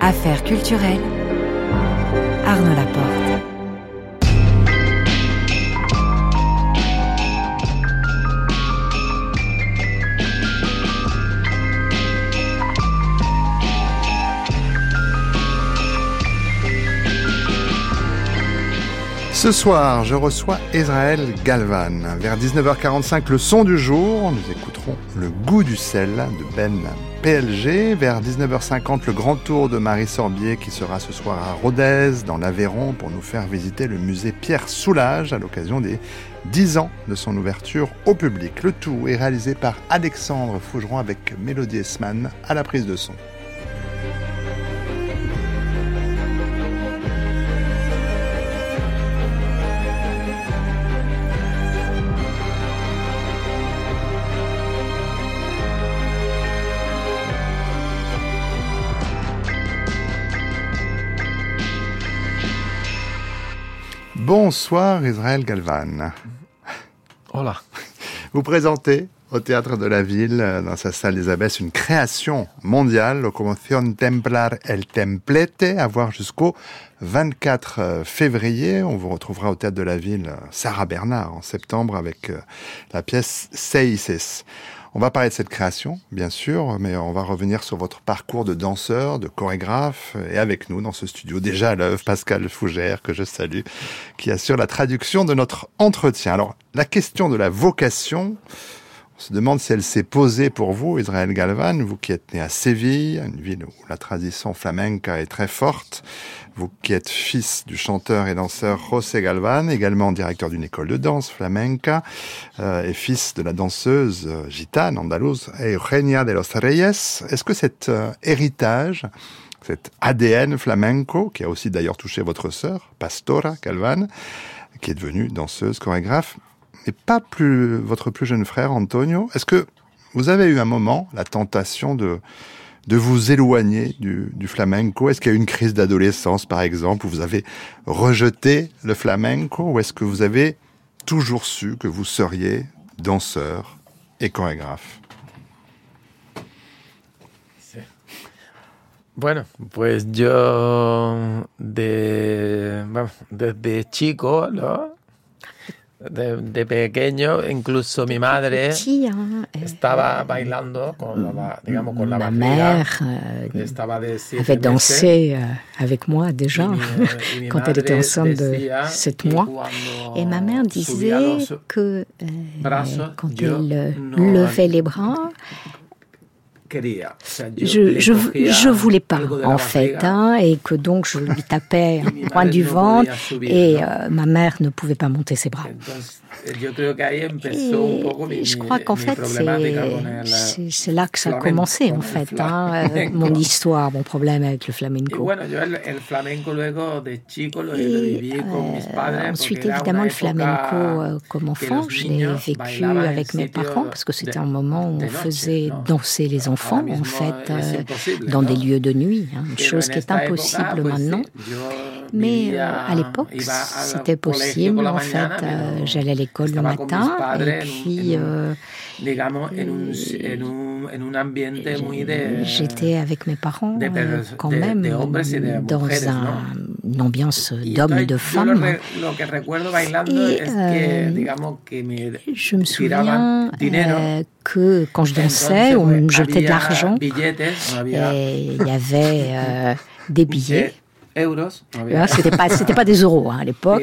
Affaires culturelles. Ce soir, je reçois Israël Galvan. Vers 19h45, le son du jour, nous écouterons Le goût du sel de Ben PLG. Vers 19h50, le grand tour de Marie Sorbier qui sera ce soir à Rodez, dans l'Aveyron, pour nous faire visiter le musée Pierre Soulages à l'occasion des 10 ans de son ouverture au public. Le tout est réalisé par Alexandre Fougeron avec Mélodie Esman à la prise de son. Bonsoir Israël Galvan. Hola. Vous présentez au Théâtre de la Ville, dans sa salle des Abbesses, une création mondiale, Locomotion Templar El Templete, à voir jusqu'au 24 février. On vous retrouvera au Théâtre de la Ville, Sarah Bernard, en septembre, avec euh, la pièce Seises. On va parler de cette création, bien sûr, mais on va revenir sur votre parcours de danseur, de chorégraphe, et avec nous dans ce studio, déjà à l'œuvre, Pascal Fougère, que je salue, qui assure la traduction de notre entretien. Alors, la question de la vocation, on se demande si elle s'est posée pour vous, Israël Galvan, vous qui êtes né à Séville, une ville où la tradition flamenca est très forte, vous qui êtes fils du chanteur et danseur José Galvan, également directeur d'une école de danse flamenca, euh, et fils de la danseuse euh, gitane andalouse Eugenia de los Reyes. Est-ce que cet euh, héritage, cet ADN flamenco, qui a aussi d'ailleurs touché votre sœur, Pastora Galvan, qui est devenue danseuse, chorégraphe, et pas plus votre plus jeune frère Antonio. Est-ce que vous avez eu un moment la tentation de de vous éloigner du, du flamenco? Est-ce qu'il y a eu une crise d'adolescence, par exemple, où vous avez rejeté le flamenco? Ou est-ce que vous avez toujours su que vous seriez danseur et chorégraphe? Bueno, pues yo de, bueno, desde chico, ¿no? De, de, pequeño, incluso mi madre petit, hein, estaba bailando con la, digamos, con la ma mère euh, Estaba de siete avait dansé euh, avec moi déjà mi- quand elle était enceinte de decía 7 que mois. Et ma mère disait que euh, brazos, quand elle levait les bras, quería. O sea, yo je, je, je voulais pas en fait, hein, et que donc je lui tapais un coin du ventre et euh, ma mère ne pouvait pas monter ses bras. Et je crois qu'en fait, c'est- là que ça a commencé, en fait, hein, mon histoire, mon problème avec le flamenco. Et euh, ensuite, évidemment, le flamenco, euh, comme enfant, je l'ai vécu avec mes parents parce que c'était un moment où on faisait danser les enfants, en fait, euh, dans des lieux de nuit, hein, une Pero chose qui est impossible maintenant. Mais euh, à l'époque, c'était possible. En fait, euh, j'allais à l'école le matin et puis euh, j'étais avec mes parents euh, quand même dans un- une ambiance d'hommes et de femmes. Euh, Je me souviens euh, que quand je dansais, on me jetait de l'argent et il y avait euh, des billets. euros, pas, c'était pas des euros hein, à l'époque.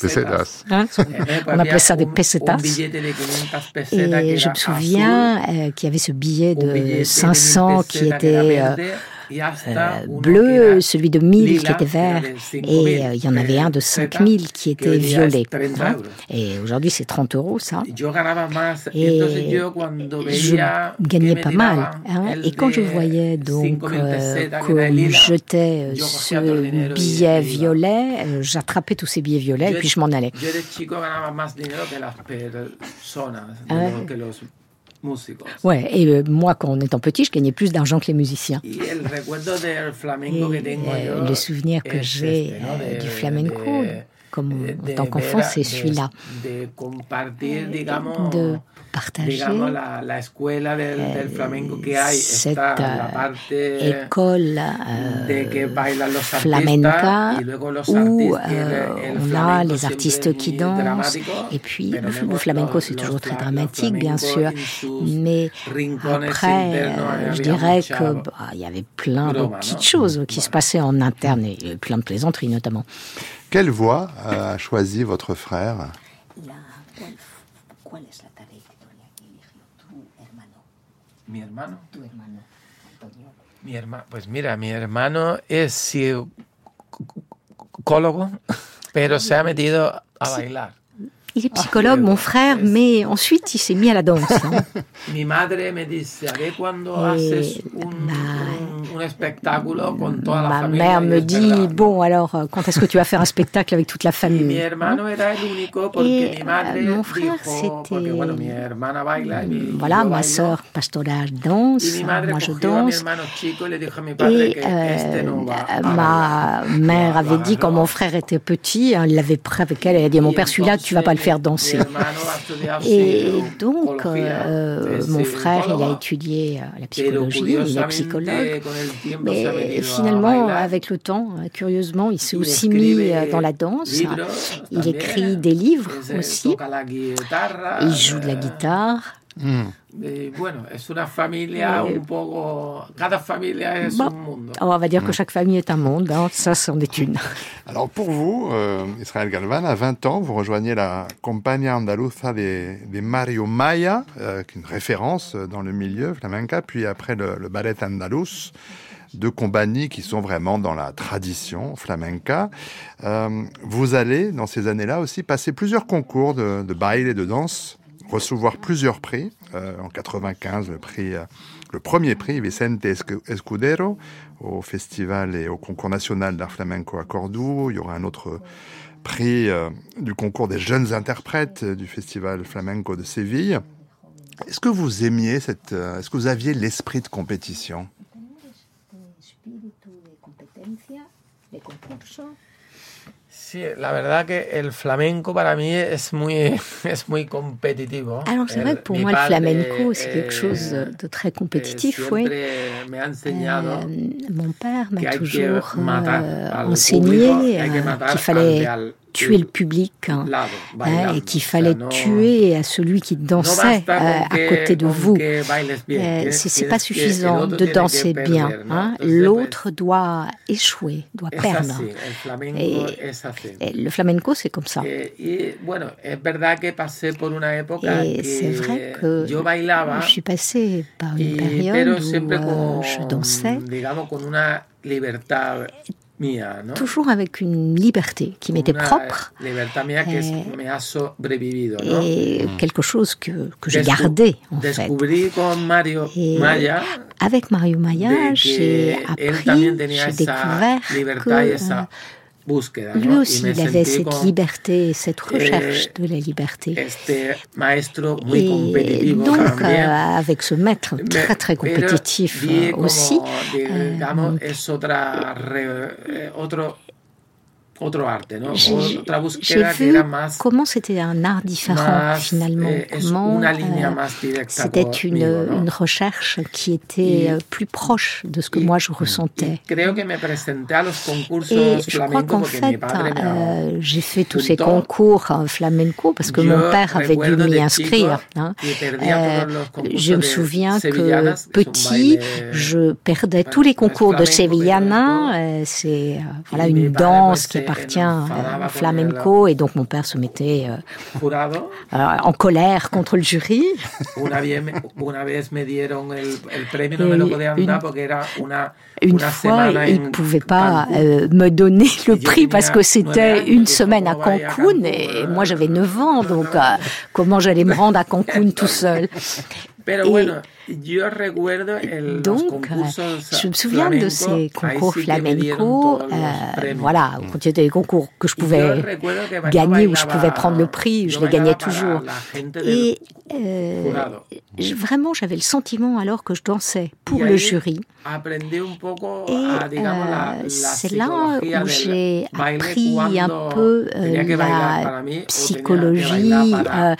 Pesetas. Hein? Eh, pues On había appelait ça des pesetas. Un billete de 500 pesetas que Et je me souviens euh, qu'il y avait ce billet de de 500 1000 qui était euh, euh, bleu, celui de 1000 qui était vert, de 5000 et euh, il y en avait un de pesetas, 5000 qui était violet. 30 hein. euros. Et aujourd'hui, c'est 30 euros, ça. Et je gagnais pas mal. hein. Et quand je voyais donc 5000 euh, qu'on jetait euh, ce billet violet, j'attrapais tous ces billets violets et puis je m'en allais. Ouais. músicos. Et euh, moi, quand on étant petit, je gagnais plus d'argent que les musiciens. Et tengo euh, le souvenir que j'ai euh, du flamenco, comme en tant qu'enfant, c'est celui-là. De partager. Digamos la, la escuela del, del flamenco que hay cette está la parte école de que euh, bailan los flamenca. artistas y luego los où el- euh, el on a les artistes es qui dansent. et puis le, flamenco c'est toujours très dramatique bien sûr. mais après euh, je dirais que bah, il y avait plein de petites choses qui se passaient en interne et et plein de plaisanteries notamment. Quelle voix a choisi votre frère? Mi hermano. Tu hermano, Antonio. Mi hermano, pues mira, mi hermano es psicólogo, pero se ha metido a bailar. Il est psychologue, Ah, mon euh, frère, mais ensuite il s'est mis à la danse. hein. Mi madre me dice, a ver cuando Eh, haces un, un- Ma mère me dit bon alors euh, quand est-ce que tu vas faire un spectacle avec toute la famille porque Et, euh, mon frère, c'était- y Voilà, ma pastorale Y danse, moi je danse. Et euh, ma mère avait dit quand mon frère était petit, hein, elle l'avait pris avec elle, elle a dit mon père celui-là tu vas pas le faire danser. Et donc euh, es mon frère il a étudié la psychologie, il est psychologue. Mais finalement, bailar. avec le temps, euh, curieusement, il s'est aussi mis euh, dans la danse. Il écrit des livres aussi. Il joue de la eh, guitare. eh, bueno, es una familia un poco. Cada familia es Bon, un mundo. on va dire que chaque famille est un monde, hein, ça c'en est une. Alors pour vous, euh, Israël Galvan, à 20 ans, vous rejoignez la Compañía Andaluza de, de Mario Maya, euh, qui est une référence euh, dans le milieu flamenca, puis après le, le ballet andalous, deux compagnies qui sont vraiment dans la tradition flamenca. Euh, vous allez, dans ces années-là aussi, passer plusieurs concours de, de baile et de danse, recevoir plusieurs prix. Euh, en 95, le prix... euh, le premier prix Vicente Escu- Escudero au festival et au concours national d'art flamenco à Cordoue. Il y aura un autre prix euh, du concours des jeunes interprètes du festival flamenco de Séville. Est-ce que vous aimiez cette, est-ce que vous aviez l'esprit de compétition Sí, la verdad que el flamenco para mí es muy, es muy competitivo. Alors c'est vrai que pour moi le flamenco c'est eh, quelque chose de très eh, compétitif, oui. Euh, mon père m'a toujours euh, enseigné euh, qu'il al fallait al tuer le public hein, lado, hein, bailando. et qu'il O sea, fallait tuer à celui qui dansait euh, à côté de vous. Euh, c'est pas suffisant de danser bien. hein. L'autre doit échouer, doit perdre. Et- le flamenco, c'est comme ça. Et c'est vrai que je suis passée par une période où euh, je dansais toujours avec une liberté qui m'était propre Eh, et quelque chose que, que j'ai gardé en fait. Et Maya avec Mario Maya, j'ai appris, j'ai découvert que esa búsqueda, lui aussi, il avait cette liberté, cette recherche eh, de la liberté. Et donc, euh, avec ce maître très très compétitif euh, aussi, euh, es otra re- eh, otro arte, ¿no? j'ai Otra j'ai búsqueda que vu era más, comment c'était un art différent finalement, eh, línea euh, c'était une, conmigo, ¿no? une recherche qui était Y- euh, plus proche de ce que y- moi je Y ressentais. creo que me presenté a los concursos Et je crois qu'en fait, euh, j'ai fait tous ces concours flamenco parce que mon père avait dû m'y inscrire. hein. Euh, je me souviens que petit, je perdais tous les concours de Sevillana. es C'est voilà une danse qui se appartient au flamenco et donc mon père se mettait euh, euh, en colère contre le jury. Et une- fois, il ne pouvait pas euh, me donner le prix parce que c'était une semaine à Cancun et moi j'avais 9 ans, donc comment j'allais me rendre à Cancun tout seul? Pero Et bueno, yo recuerdo el, los donc, euh, je me souviens de flamenco, ces concours flamenco. euh, voilà, quand il y était des concours que je pouvais gagner ou je pouvais prendre le prix, je les gagnais toujours. Et euh, je- vraiment, j'avais le sentiment alors que je dansais pour le jury. aprendí un poco Et euh, c'est là où j'ai appris un peu euh, la psychologie euh,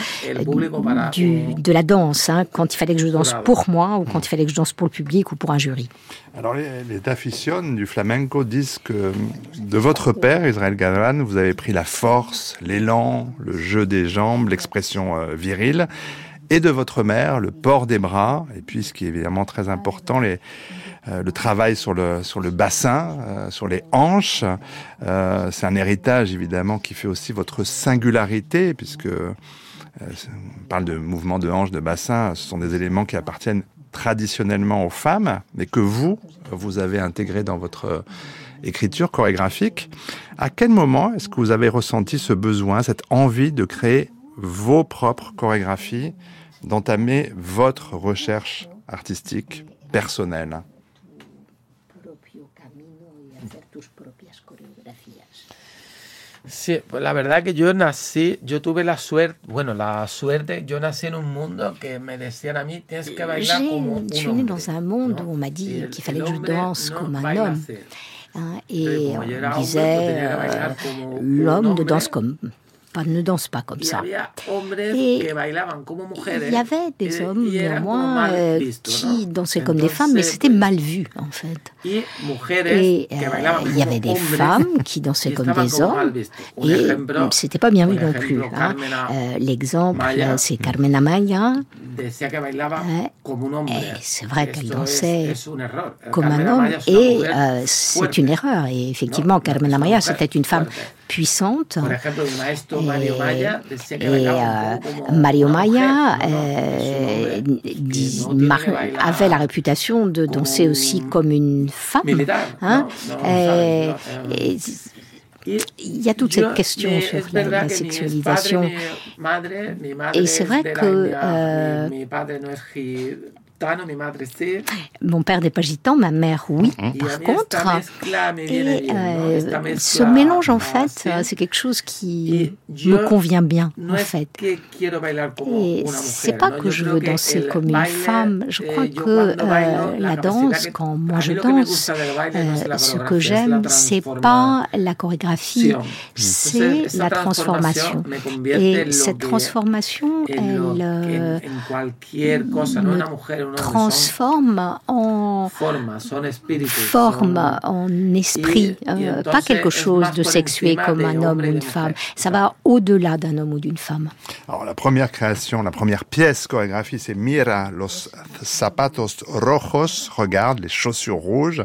du, de la danse, hein, quand il fallait que je danse pour moi ou quand il fallait que je danse pour le public ou pour un jury. Alors les, les aficiones du flamenco disent que de votre père, Israël Galvan, vous avez pris la force, l'élan, le jeu des jambes, l'expression euh, virile, et de votre mère, le port des bras, et puis ce qui est évidemment très important, les, euh, le travail sur le, sur le bassin, euh, sur les hanches. Euh, C'est un héritage évidemment qui fait aussi votre singularité, puisque euh, on parle de mouvements de hanches, de bassin, ce sont des éléments qui appartiennent traditionnellement aux femmes, mais que vous, vous avez intégré dans votre écriture chorégraphique. À quel moment est-ce que vous avez ressenti ce besoin, cette envie de créer vos propres chorégraphies, d'entamer votre recherche artistique personnelle? Sí, pues la verdad que yo nací, yo tuve la suerte, bueno, la suerte, yo nací en un mundo que me decían a mí, tienes que bailar como un je suis hombre, dans un monde où on m'a dit qu'il fallait que je danse comme un homme. hein, et on me disait, euh, l'homme ne danse comme pas, ne danse pas comme ça. Et. Il y avait des y- hommes néanmoins euh, qui dansaient comme des femmes, mais c'était mal vu en fait. Et euh, il y avait des femmes qui dansaient comme des hommes. Et c'était pas bien vu non plus. hein. Euh, L'exemple, c'est Carmen Amaya. Eh, c'est vrai qu'elle dansait comme un homme. Et c'est une erreur. Et effectivement, Carmen Amaya, c'était une femme. Puissante. Et, euh, Mario una Maya euh, dis- mar- avait la réputation de danser aussi comme une femme. hein. et il y a toute cette question sur la, sexualisation. Et c'est es vrai que, euh, Mon père n'est pas gitan, ma mère oui. A Par contre, et euh, ce mélange en así. fait, euh, c'est quelque chose qui me convient bien en fait. Et c'est pas que je veux danser comme une femme. Je eh, crois que euh, la danse, quand moi je danse, euh, ce que j'aime, c'est pas la chorégraphie, c'est la transformation. Et cette transformation, elle me transforme en forme, en esprit, euh, pas quelque chose de sexué comme un homme ou une femme. Ça va au-delà d'un homme ou d'une femme. Alors la première création, la première pièce chorégraphie, c'est Mira los zapatos rojos, regarde les chaussures rouges,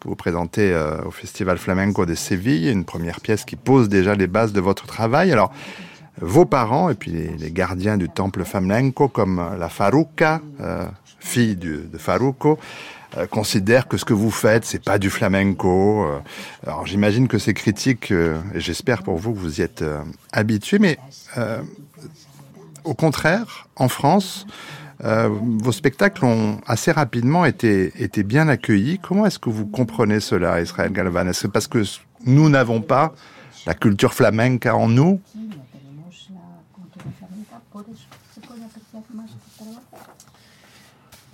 que vous présentez euh, au Festival Flamenco de Séville, une première pièce qui pose déjà les bases de votre travail. Alors vos parents et puis les, les gardiens du temple flamenco comme la Faruca, euh, fille de Faruco, euh, considèrent que ce que vous faites, c'est pas du flamenco. euh. alors j'imagine que ces critiques, euh, et j'espère pour vous que vous y êtes habitués, mais au contraire, en France, vos spectacles ont assez rapidement été, été bien accueillis. Comment est-ce que vous comprenez cela, Israël Galvan? Est-ce parce que nous n'avons pas la culture flamenca en nous?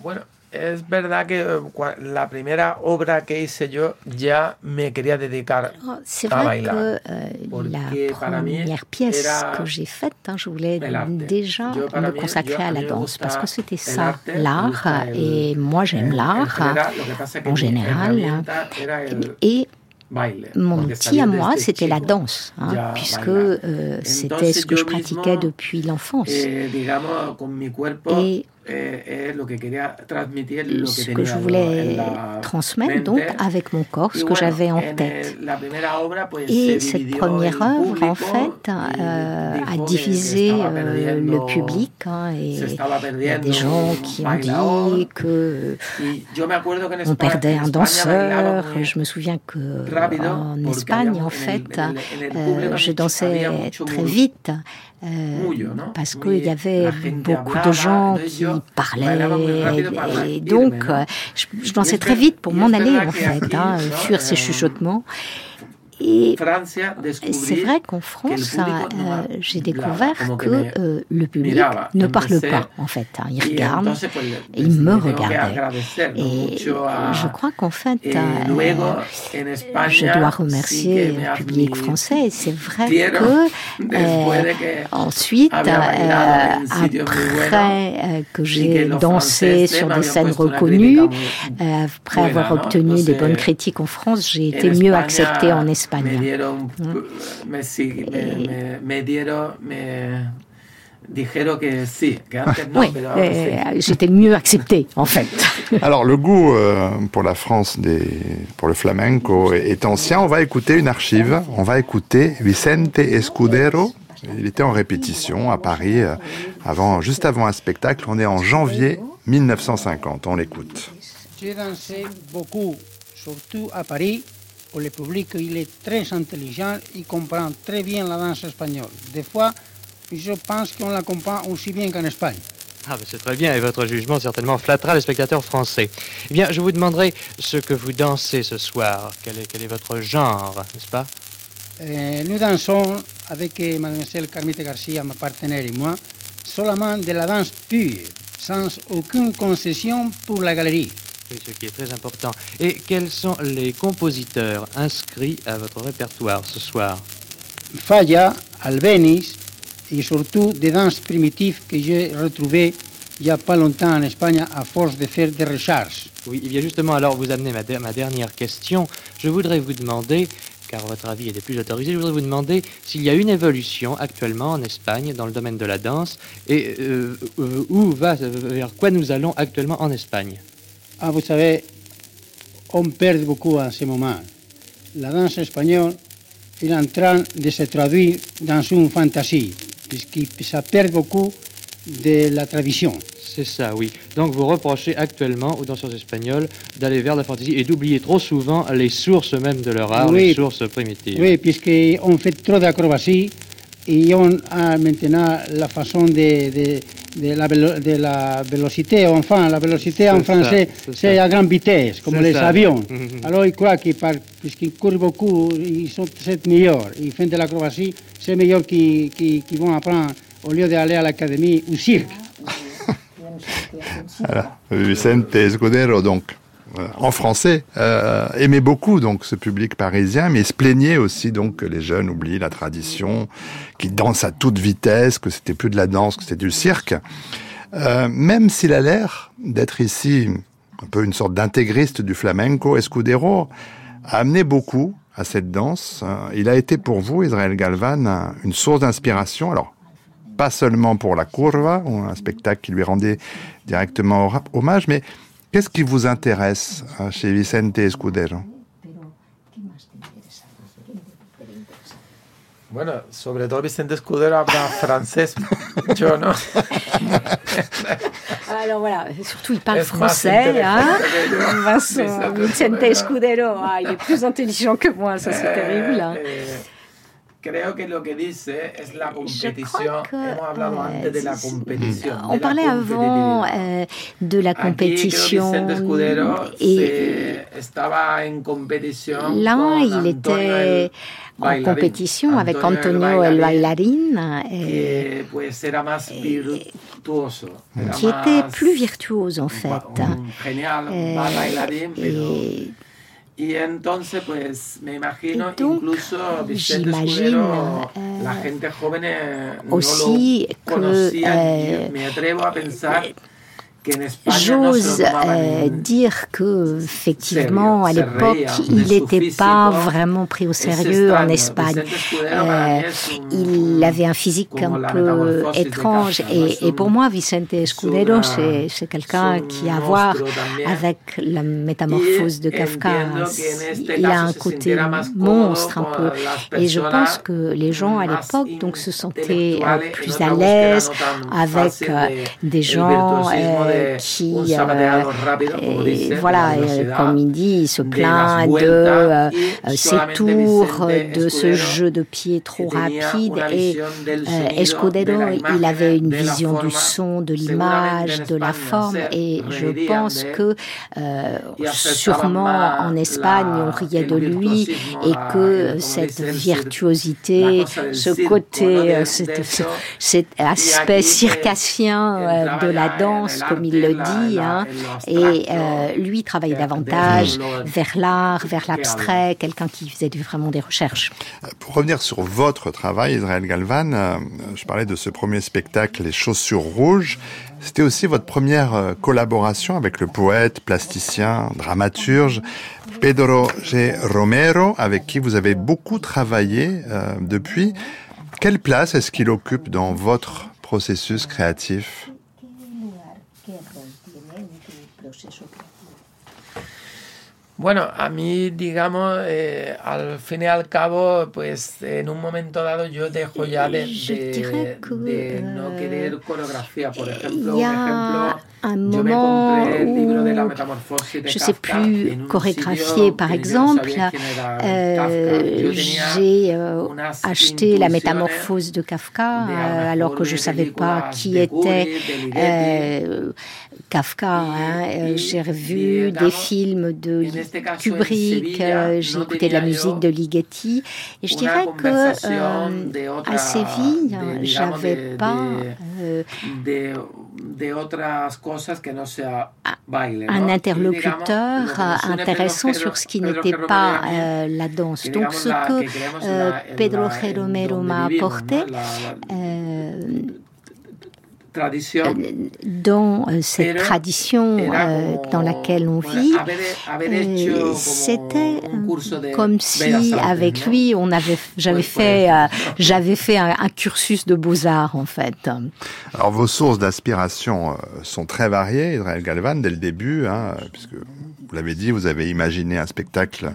Bueno, es verdad que eh, la primera obra que hice yo ya me quería dedicar Oh, vrai bailar. que euh, la première pièce que j'ai faite, hein, je voulais déjà Yo me consacrer yo- à la danse parce que c'était ça, l'art, et moi j'aime l'art. en général. Et mon outil à moi, c'était la danse, hein, puisque euh, c'était ce que je pratiquais depuis l'enfance. Eh, Et ce que je voulais la transmettre donc avec mon corps, ce que j'avais en tête. Et cette première œuvre, en fait, euh, a divisé euh, le public. hein, et il y a des gens qui ont dit que on perdait un danseur. Je me souviens que en Espagne, en fait, euh, je dansais très mou- vite parce qu'il y avait beaucoup de gens qui parlaient, et donc je, je dansais très vite pour m'en aller en fait, hein, fuir ces chuchotements. Et c'est vrai qu'en France, euh, j'ai découvert que euh, le public ne parle pas, en fait. Hein. il regarde, il me regardait. Et je crois qu'en fait, euh, je dois remercier le public français. C'est vrai que ensuite, après que j'ai dansé sur des scènes reconnues, après avoir obtenu des bonnes critiques en France, j'ai été mieux acceptée en Espagne. Me dieron, me, sí, me, me, dieron, me dijeron que sí, que antes no, oui, pero ahora euh, sí. J'étais mieux accepté, en fait. Alors, le goût euh, pour la France, des, pour le flamenco est ancien. On va écouter une archive. On va écouter Vicente Escudero. Il était en répétition à Paris, euh, avant, juste avant un spectacle. On est en janvier 1950. On l'écoute. J'ai dansé beaucoup, surtout à Paris, où le public il est très intelligent, il comprend très bien la danse espagnole. Des fois, je pense qu'on la comprend aussi bien qu'en Espagne. Ah, ben c'est très bien, et votre jugement certainement flattera les spectateurs français. Eh bien, je vous demanderai ce que vous dansez ce soir. Quel est, quel est votre genre, n'est-ce pas? Euh, Nous dansons avec euh, mademoiselle Carmite Garcia, ma partenaire et moi, seulement de la danse pure, sans aucune concession pour la galerie. Oui, ce qui est très important. Et quels sont les compositeurs inscrits à votre répertoire ce soir Falla, Albéniz et surtout des danses primitives que j'ai retrouvées il n'y a pas longtemps en Espagne à force de faire des recherches. Oui, il y a justement alors vous amenez ma, ma dernière question. Je voudrais vous demander, car votre avis est des plus autorisés, je voudrais vous demander s'il y a une évolution actuellement en Espagne dans le domaine de la danse et euh, euh, où va, vers quoi nous allons actuellement en Espagne. Ah, vous savez, on perd beaucoup en ce moment. La danse espagnole est en train de se traduire dans une fantasie, puisque ça perd beaucoup de la tradition. C'est ça, oui. Donc vous reprochez actuellement aux danseurs espagnols d'aller vers la fantaisie et d'oublier trop souvent les sources même de leur art, Oui. les sources primitives. Oui, puisqu'on fait trop d'acrobatie et on a maintenant la façon de, de, de la, de la vélocité, enfin, la vélocité en français, c'est à grande vitesse, comme les ça. avions. Mhm. Alors ils croient qu'ils par- puisqu'ils courent beaucoup, ils sont c'est meilleurs. Ils font de l'acrobatie, c'est meilleur qu'ils qu'ils- qu'ils vont apprendre au lieu d'aller à l'académie ou cirque. Voilà. Vicente Escudero, donc, en français, euh, aimait beaucoup donc ce public parisien, mais se plaignait aussi donc que les jeunes oublient la tradition, qu'ils dansent à toute vitesse, que c'était plus de la danse, que c'était du cirque. Euh, même s'il a l'air d'être ici un peu une sorte d'intégriste du flamenco, Escudero a amené beaucoup à cette danse. Euh, Il a été pour vous, Israël Galvan, un- une source d'inspiration. Alors, pas seulement pour la Curva, un spectacle qui lui rendait directement hommage, mais qu'est-ce qui vous intéresse euh, chez Vicente Escudero? Bueno, sobre todo Vicente Escudero habla francés, yo no. Alors voilà, surtout il parle français. Hein. Vincent, Vicente Escudero, ah, il est plus intelligent que moi, ça c'est terrible. hein. Creo que lo que dice es la que, Hemos hablado eh, antes de la competición. de On la parlait avant euh, de la compétition et là il était en bailarín. compétition avec Antonio el bailarín, et que pues era más virtuoso. era qui était plus virtuose en un fait. un genial Eh, bailarín, pero et Y entonces, pues me imagino, donc, incluso Vicente Escudero, euh, la gente joven eh, no que, lo conocía. euh, Yo me atrevo a pensar J'ose euh, dire que effectivement à l'époque il n'était pas vraiment pris au sérieux en. Espagne. Euh, il avait un physique un peu étrange no? et, et pour moi Vicente Escudero c'est quelqu'un qui a à voir avec la métamorphose de Kafka. Il a un côté monstre un peu et je pense que les gens à l'époque donc se sentaient euh, plus à l'aise avec euh, de- des gens euh, qui, voilà, comme il dit, se plaint de ses tours, de ce jeu de pied trop rapide. Et Escudero, il avait une vision du son, de l'image, de la forme. Et je pense que sûrement en Espagne, on riait de lui et que cette virtuosité, ce côté, cet aspect circassien euh, de la danse, comme il le dit, hein, et euh, lui travaillait davantage vers l'art, vers l'abstrait, quelqu'un qui faisait vraiment des recherches. Pour revenir sur votre travail, Israël Galvan, euh, je parlais de ce premier spectacle, Les chaussures rouges. C'était aussi votre première collaboration avec le poète, plasticien, dramaturge Pedro G. Romero, avec qui vous avez beaucoup travaillé depuis. Quelle place est-ce qu'il occupe dans votre processus créatif? Bueno, a mí, digamos, eh, al fin y al cabo, pues en un momento dado yo dejo ya de, de, de no querer coreografía. Por ejemplo, un ejemplo un moment où je ne sais plus chorégraphier, par exemple. Euh, j'ai euh, acheté la métamorphose de Kafka euh, alors que je ne savais pas qui était Kafka. Hein. J'ai revu des films de Kubrick, j'ai écouté de la musique de Ligeti. Et je dirais que à Séville, j'avais pas un interlocuteur intéressant sur ce qui n'était pas euh, la danse. Donc ce que euh, Pedro Romero m'a apporté, euh, dans cette tradition dans laquelle on vit, c'était comme si avec lui on avait, j'avais fait, j'avais fait un, cursus de beaux arts en fait. Alors vos sources d'inspiration sont très variées, Israël Galvan, dès le début, hein, puisque vous l'avez dit, vous avez imaginé un spectacle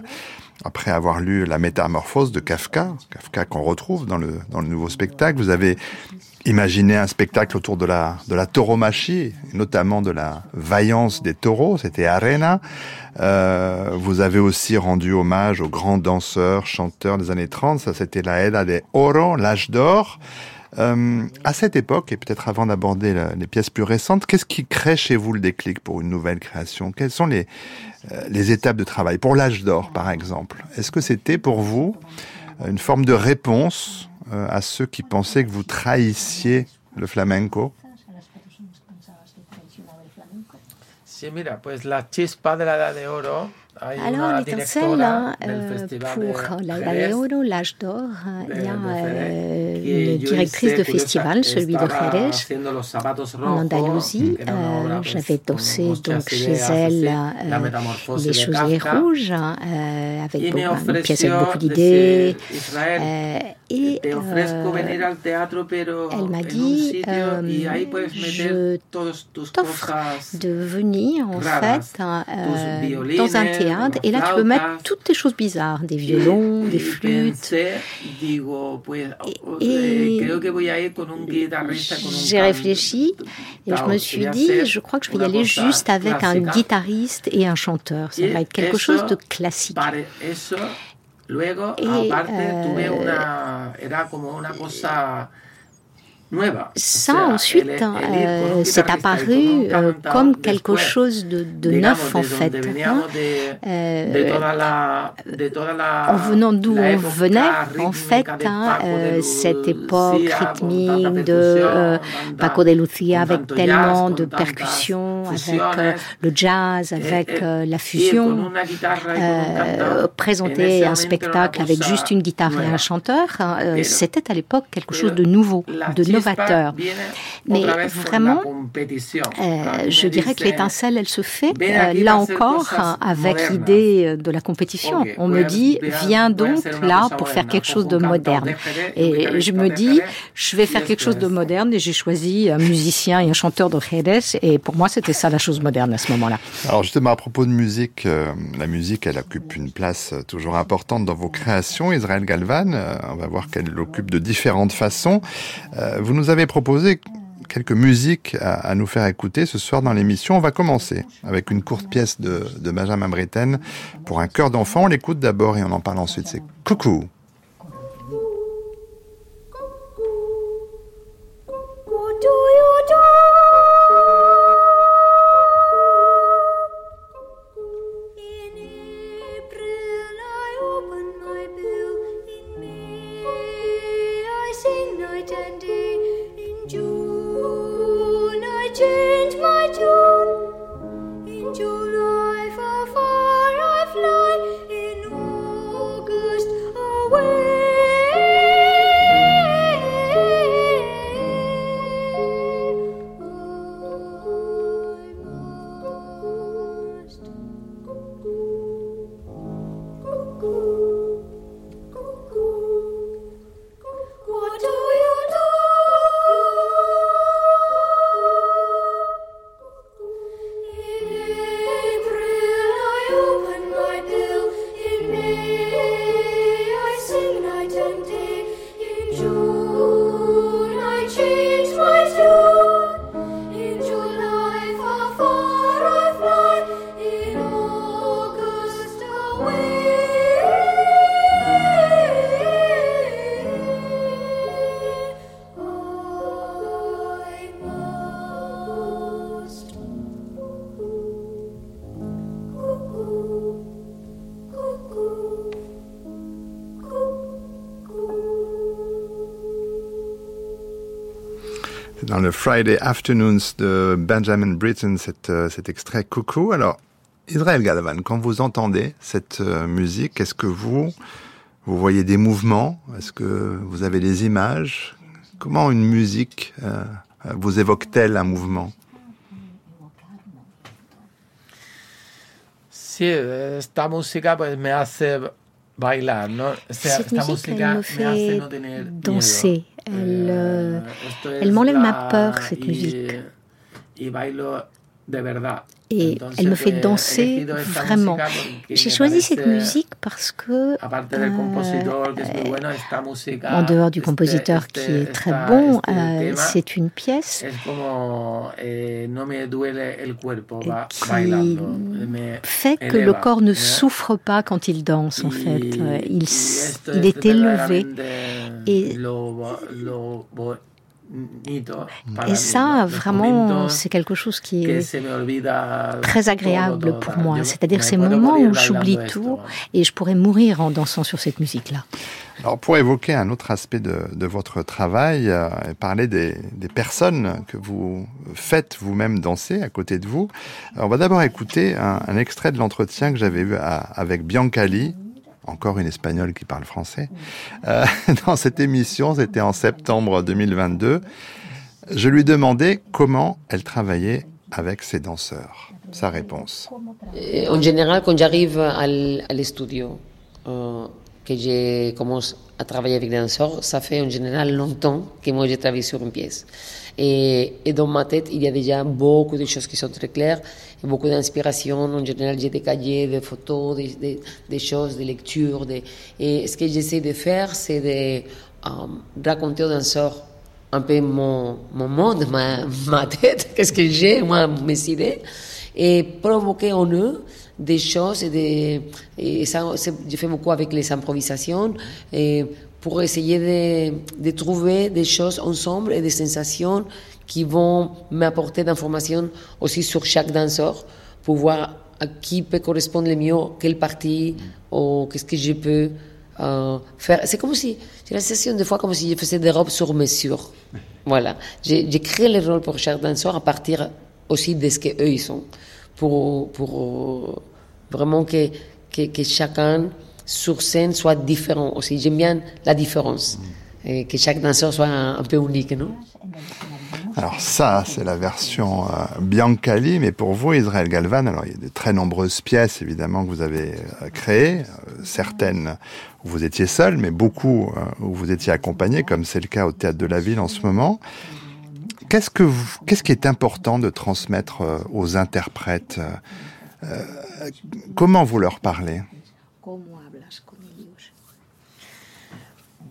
après avoir lu La Métamorphose de Kafka, Kafka qu'on retrouve dans le, dans le nouveau spectacle. Vous avez imaginé un spectacle autour de la, de la tauromachie, notamment de la vaillance des taureaux, c'était Arena. Euh, vous avez aussi rendu hommage aux grands danseurs, chanteurs des années 30, ça c'était la Edda de Oro, l'âge d'or. Euh, à cette époque, et peut-être avant d'aborder les pièces plus récentes, qu'est-ce qui crée chez vous le déclic pour une nouvelle création? Quelles sont les, euh, les étapes de travail? Pour l'âge d'or, par exemple, est-ce que c'était pour vous une forme de réponse euh, à ceux qui pensaient que vous trahissiez le flamenco Alors, l'étincelle, hein, euh, pour Oro, l'âge d'or, il y a euh, une directrice de festival, celui de Jerez, en Andalousie. Euh, J'avais dansé donc chez elle euh, les chaussées rouges, euh, avec beaucoup, une pièce avec beaucoup d'idées. Euh, et elle m'a dit, je t'offre de venir en fait dans un théâtre et là, tu peux mettre toutes tes choses bizarres, des violons, des flûtes. Et, j'ai réfléchi et je me suis dit, je crois que je vais y aller juste avec un guitariste et un chanteur. Ça va être quelque chose de classique. Luego, aparte, tuve eh, una. Era como una cosa. Ça, ensuite, euh, c'est apparu euh, comme quelque chose de, de neuf, en fait. Hein. Euh, en venant d'où on venait, en fait, hein, euh, cette époque rythmique de Paco de Lucia avec tellement de percussions, avec le jazz, avec la fusion, présenter un spectacle avec juste une guitare et un chanteur, c'était à l'époque quelque chose de nouveau, de novateur. Mais vraiment, euh, je dirais que l'étincelle, elle se fait euh, là encore avec l'idée euh, de la compétition. On me dit, viens donc là pour faire quelque chose de moderne. Et je me dis, je vais faire quelque chose de moderne et j'ai choisi un musicien et un chanteur de Jerez et pour moi, c'était ça la chose moderne à ce moment-là. Alors justement, à propos de musique, la musique, elle occupe une place toujours importante dans vos créations. Israël Galvan, on va voir qu'elle l'occupe de différentes façons. Vous nous avez proposé quelques musiques à, nous faire écouter ce soir dans l'émission. On va commencer avec une courte pièce de, de Benjamin Britten pour un chœur d'enfant. On l'écoute d'abord et on en parle ensuite. C'est Coucou. Friday Afternoons de Benjamin Britten, cet, euh, cet extrait Coucou. Alors, Israël Galvan, quand vous entendez cette euh, musique, est-ce que vous, vous voyez des mouvements? Est-ce que vous avez des images? Comment une musique euh, vous évoque-t-elle un mouvement? Sí, esta música pues me hace bailar, ¿no? Cette musique, me fait danser. Elle, euh, elle m'enlève ma peur, cette musique. Et elle me fait danser vraiment. J'ai choisi cette musique parce que, euh, en dehors du compositeur qui est très bon, euh, c'est une pièce eh, qui fait que le corps ne souffre pas quand il danse, en fait. Il, il est élevé. Et et ça, vraiment, c'est quelque chose qui est très agréable pour moi. C'est-à-dire ces moments où j'oublie tout et je pourrais mourir en dansant sur cette musique-là. Alors, pour évoquer un autre aspect de, votre travail, euh, et parler des, personnes que vous faites vous-même danser à côté de vous, on va d'abord écouter un, extrait de l'entretien que j'avais eu avec Biancali, encore une espagnole qui parle français, euh, dans cette émission, c'était en septembre 2022. Je lui demandais comment elle travaillait avec ses danseurs. Sa réponse. Euh, en général, quand j'arrive à l'estudio, euh, que je commence à travailler avec des danseurs, ça fait en général longtemps que moi je travaille sur une pièce. Et, et, dans ma tête, il y a déjà beaucoup de choses qui sont très claires, beaucoup d'inspiration. En général, j'ai des cahiers, des photos, des, des, des choses, des lectures. Des... Et ce que j'essaie de faire, c'est de um, raconter aux danseurs un peu mon, mon monde, ma, ma tête, qu'est-ce que j'ai, moi, mes idées, et provoquer en eux des choses et, des, et ça, je fais beaucoup avec les improvisations. Et pour essayer de, de, trouver des choses ensemble et des sensations qui vont m'apporter d'informations aussi sur chaque danseur pour voir à qui peut correspondre le mieux, quelle partie, ou qu'est-ce que je peux euh, faire. C'est comme si, j'ai la sensation des fois comme si je faisais des robes sur mesure. Voilà. J'ai créé les rôles pour chaque danseur à partir aussi de ce qu'eux ils sont, pour, pour vraiment que, que, que chacun sur scène soit différent aussi. J'aime bien la différence, et que chaque danseur soit un, peu unique, non? Alors ça, c'est la version euh, Biancali, mais pour vous, Israël Galvan, alors il y a de très nombreuses pièces évidemment que vous avez euh, créées, euh, certaines où vous étiez seul, mais beaucoup où vous étiez accompagné, comme c'est le cas au Théâtre de la Ville en ce moment. Qu'est-ce que qu'est-ce qui est important de transmettre aux interprètes Comment vous leur parlez?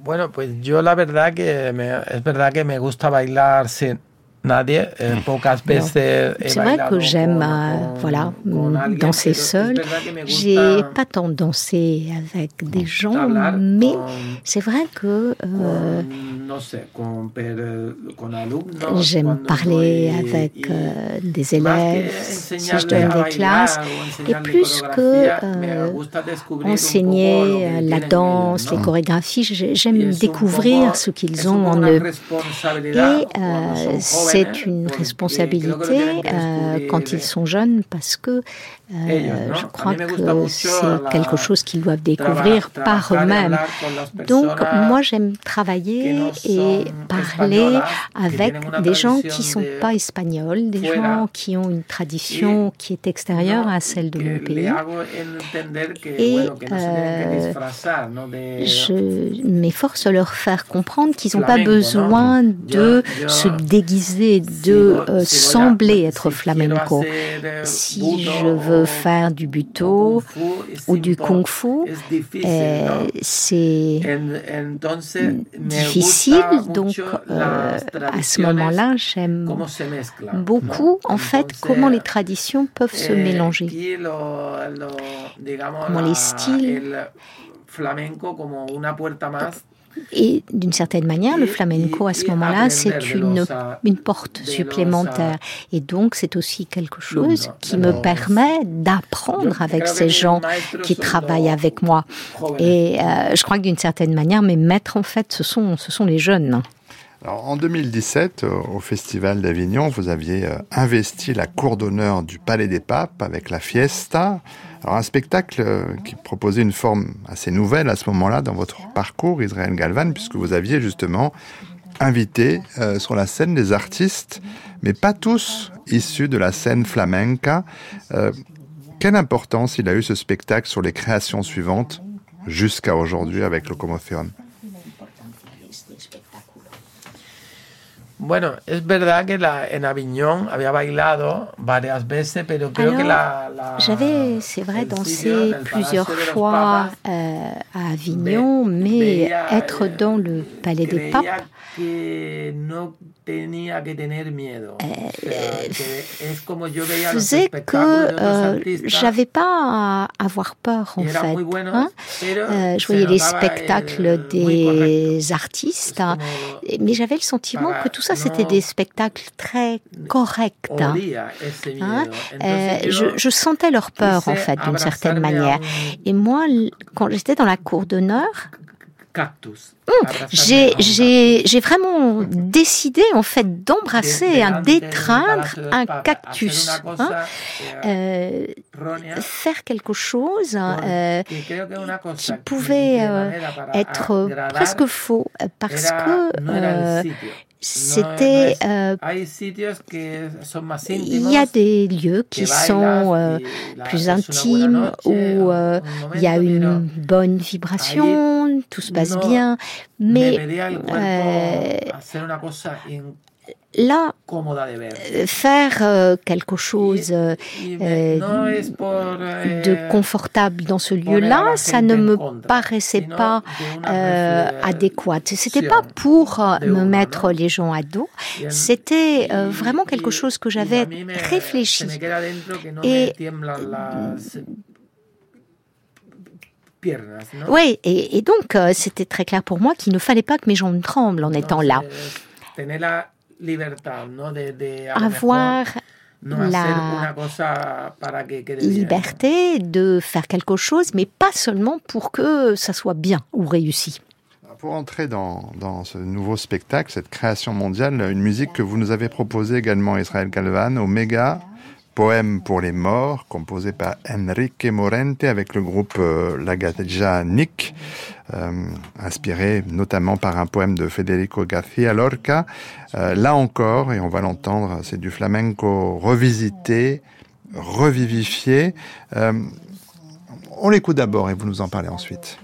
Bueno, pues yo la verdad que me, es verdad que me gusta bailar sin, pocas veces C'est vrai que j'aime euh, voilà, danser seul. J'ai pas tant dansé avec des gens, mais c'est vrai que euh, j'aime parler avec euh, des élèves si je donne des classes. Et plus que euh, enseigner la danse, les chorégraphies, j'aime découvrir ce qu'ils ont en eux. Et c'est une responsabilité euh, quand ils sont jeunes parce que euh, je crois que c'est quelque chose qu'ils doivent découvrir par eux-mêmes. Donc moi j'aime travailler et parler avec des gens qui ne sont pas espagnols, des gens qui ont une tradition qui est extérieure à celle de mon pays. Et euh, je m'efforce de leur faire comprendre qu'ils n'ont pas besoin de se déguiser, de euh, sembler être flamenco. Si je veux faire du buto ou du kung fu, euh, c'est difficile. Donc, euh, à ce moment-là, j'aime beaucoup, en fait, comment les traditions peuvent se mélanger. Comment les styles et d'une certaine manière, le flamenco à ce moment-là, c'est une, une porte supplémentaire. Et donc, c'est aussi quelque chose qui me permet d'apprendre avec ces gens qui travaillent avec moi. Et euh, je crois que d'une certaine manière, mes maîtres, en fait, ce sont, ce sont les jeunes. Alors, en 2017, au Festival d'Avignon, vous aviez euh, investi la cour d'honneur du Palais des Papes avec la Fiesta. Alors un spectacle euh, qui proposait une forme assez nouvelle à ce moment-là dans votre parcours, Israël Galvan, puisque vous aviez justement invité euh, sur la scène des artistes, mais pas tous issus de la scène flamenca. Euh, quelle importance il a eu ce spectacle sur les créations suivantes jusqu'à aujourd'hui avec Locomotion? Bueno, es verdad que la, en Avignon había bailado varias veces, pero creo Alors, que la. la J'avais, c'est vrai, dansé plusieurs fois euh, à Avignon, mais être dans le Palais des Papes. No tenía que tener miedo. O sea, que faisait euh, j'avais pas à avoir peur en fait. Hein? euh, je voyais les spectacles des artistes, hein, mais j'avais le sentiment que tout ça c'était des spectacles très corrects. Hein. Euh, je, je, sentais leur peur en fait d'une certaine manière. Et moi, quand j'étais dans la cour d'honneur, Hum, j'ai vraiment décidé en fait d'embrasser, d'étreindre un cactus, hein, euh, faire quelque chose euh, qui pouvait euh, être presque faux parce que c'était euh, il y a des lieux qui sont euh, plus intimes où euh, il y a une bonne vibration, tout se passe bien, mais là, euh, faire euh, quelque chose euh, de confortable dans ce lieu-là, ça ne me paraissait pas adéquat. C'était pas pour me mettre les gens à dos, c'était vraiment quelque chose que j'avais réfléchi. Et oui, et, et donc c'était très clair pour moi qu'il ne fallait pas que mes jambes tremblent en étant là avoir la liberté de faire quelque chose, mais pas seulement pour que ça soit bien ou réussi. Pour entrer dans, dans, ce nouveau spectacle, cette création mondiale, une musique que vous nous avez proposée également, Israël Galvan, Omega, poème pour les morts, composé par Enrique Morente avec le groupe euh, La Nick, euh, inspiré notamment par un poème de Federico García Lorca. Euh, là encore, et on va l'entendre, c'est du flamenco revisité, revivifié. On l'écoute d'abord et vous nous en parlez ensuite.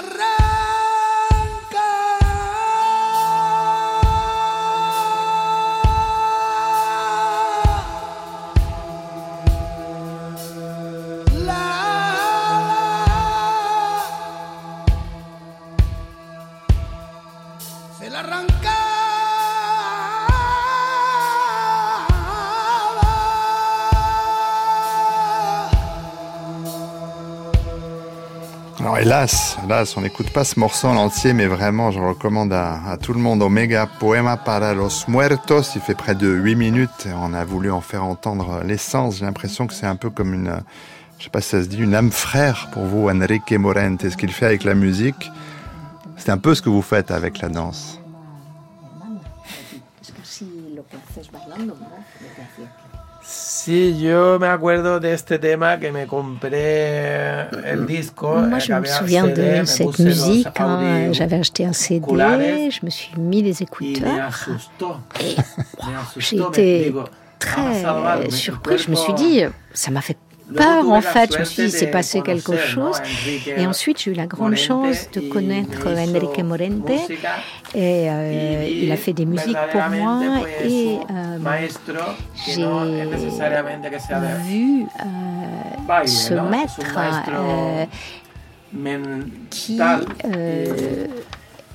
la hélas, hélas, on n'écoute pas ce morceau en entier, mais vraiment, je recommande à, tout le monde. Omega Poema para los Muertos, il fait près de 8 minutes. On a voulu en faire entendre l'essence. J'ai l'impression que c'est un peu comme une, je sais pas si ça se dit, une âme frère pour vous, Enrique Morente. Ce qu'il fait avec la musique, c'est un peu ce que vous faites avec la danse. Sí, yo me acuerdo de este tema que me compré el disco. Moi, je me souviens de cette musique. Hein. J'avais acheté un CD, je me suis mis les écouteurs. Et j'ai été très surprise. Je me suis dit, ça m'a fait peur en fait. Je me suis dit, s'est passé quelque chose. Et ensuite, j'ai eu la grande chance de connaître Enrique Morente. Et euh, il a fait des musiques pour moi. Et euh, j'ai vu euh, ce maître qui